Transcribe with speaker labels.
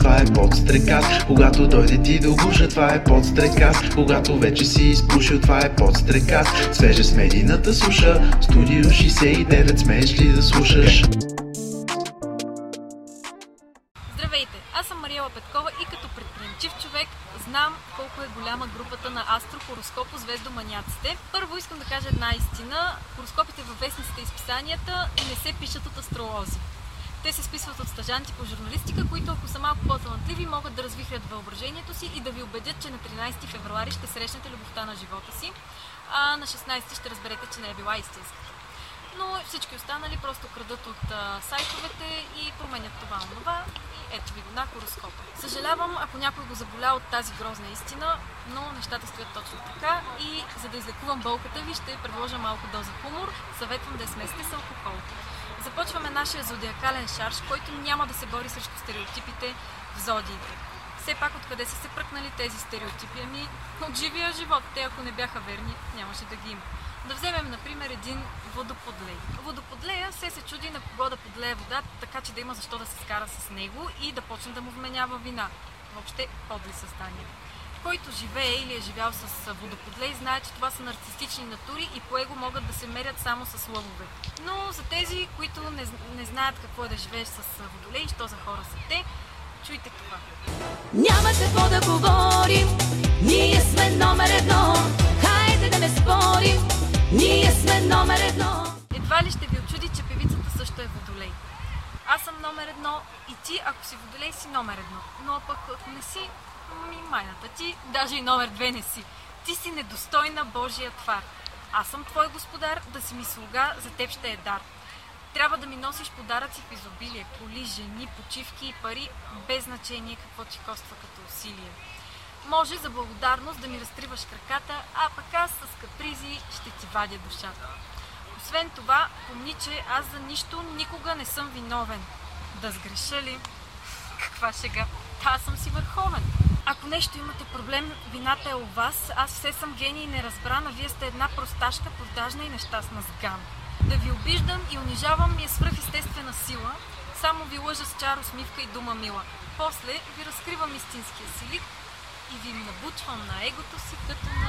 Speaker 1: Това е подстрекас, когато дойде ти до гуша, това е подстрекас, когато вече си изпушил, това е подстрекас. Свежа с медийната суша, студио 69, смееш ли да слушаш?
Speaker 2: Здравейте, аз съм Мариела Петкова и като предприемчив човек знам колко е голяма групата на Астрохороскопо звездоманяците. Първо искам да кажа една истина. Хороскопите във вестниците и изписанията не се пишат от астролози. Те се списват от стажанти по журналистика, които ако са малко по-талантливи, могат да развихрят въображението си и да ви убедят, че на 13 февруари ще срещнете любовта на живота си, а на 16 ще разберете, че не е била истинската. Но всички останали просто крадат от а, сайтовете и променят това онова и ето ви го на хороскопа. Съжалявам, ако някой го заболя от тази грозна истина, но нещата стоят точно така и за да излекувам болката ви ще предложа малко доза хумор. Съветвам да я смесите с алкохол. Започваме нашия зодиакален шарж, който няма да се бори срещу стереотипите в зодиите. Все пак откъде са се пръкнали тези стереотипи? Ами от живия живот. Те ако не бяха верни, нямаше да ги има. Да вземем, например, един водоподлей. Водоподлея все се чуди на кого да подлее вода, така че да има защо да се скара с него и да почне да му вменява вина. Въобще подли създания. Който живее или е живял с водоподлей, знае, че това са нарцистични натури и по его могат да се мерят само с лъвове. Но за тези, които не, не знаят какво е да живееш с водолей, що за хора са те, чуйте това.
Speaker 3: Няма какво да говорим, ние сме номер едно. Хайде да не спорим, ние сме номер едно.
Speaker 2: Едва ли ще ви очуди, че певицата също е водолей. Аз съм номер едно и ти, ако си водолей, си номер едно. Но пък ако не си, ми майната ти, даже и номер две не си. Ти си недостойна Божия твар. Аз съм твой господар, да си ми слуга, за теб ще е дар. Трябва да ми носиш подаръци в изобилие, коли, жени, почивки и пари, без значение какво ти коства като усилие. Може за благодарност да ми разтриваш краката, а пък аз с капризи ще ти вадя душата. Освен това, помни, че аз за нищо никога не съм виновен. Да сгреша ли? Каква шега? Та аз съм си върховен. Ако нещо имате проблем, вината е у вас. Аз все съм гений и неразбрана. Вие сте една просташка, продажна и нещастна сган. Да ви обиждам и унижавам ми е свръхестествена сила. Само ви лъжа с чар, усмивка и дума мила. После ви разкривам истинския си лик и ви набучвам на егото си като.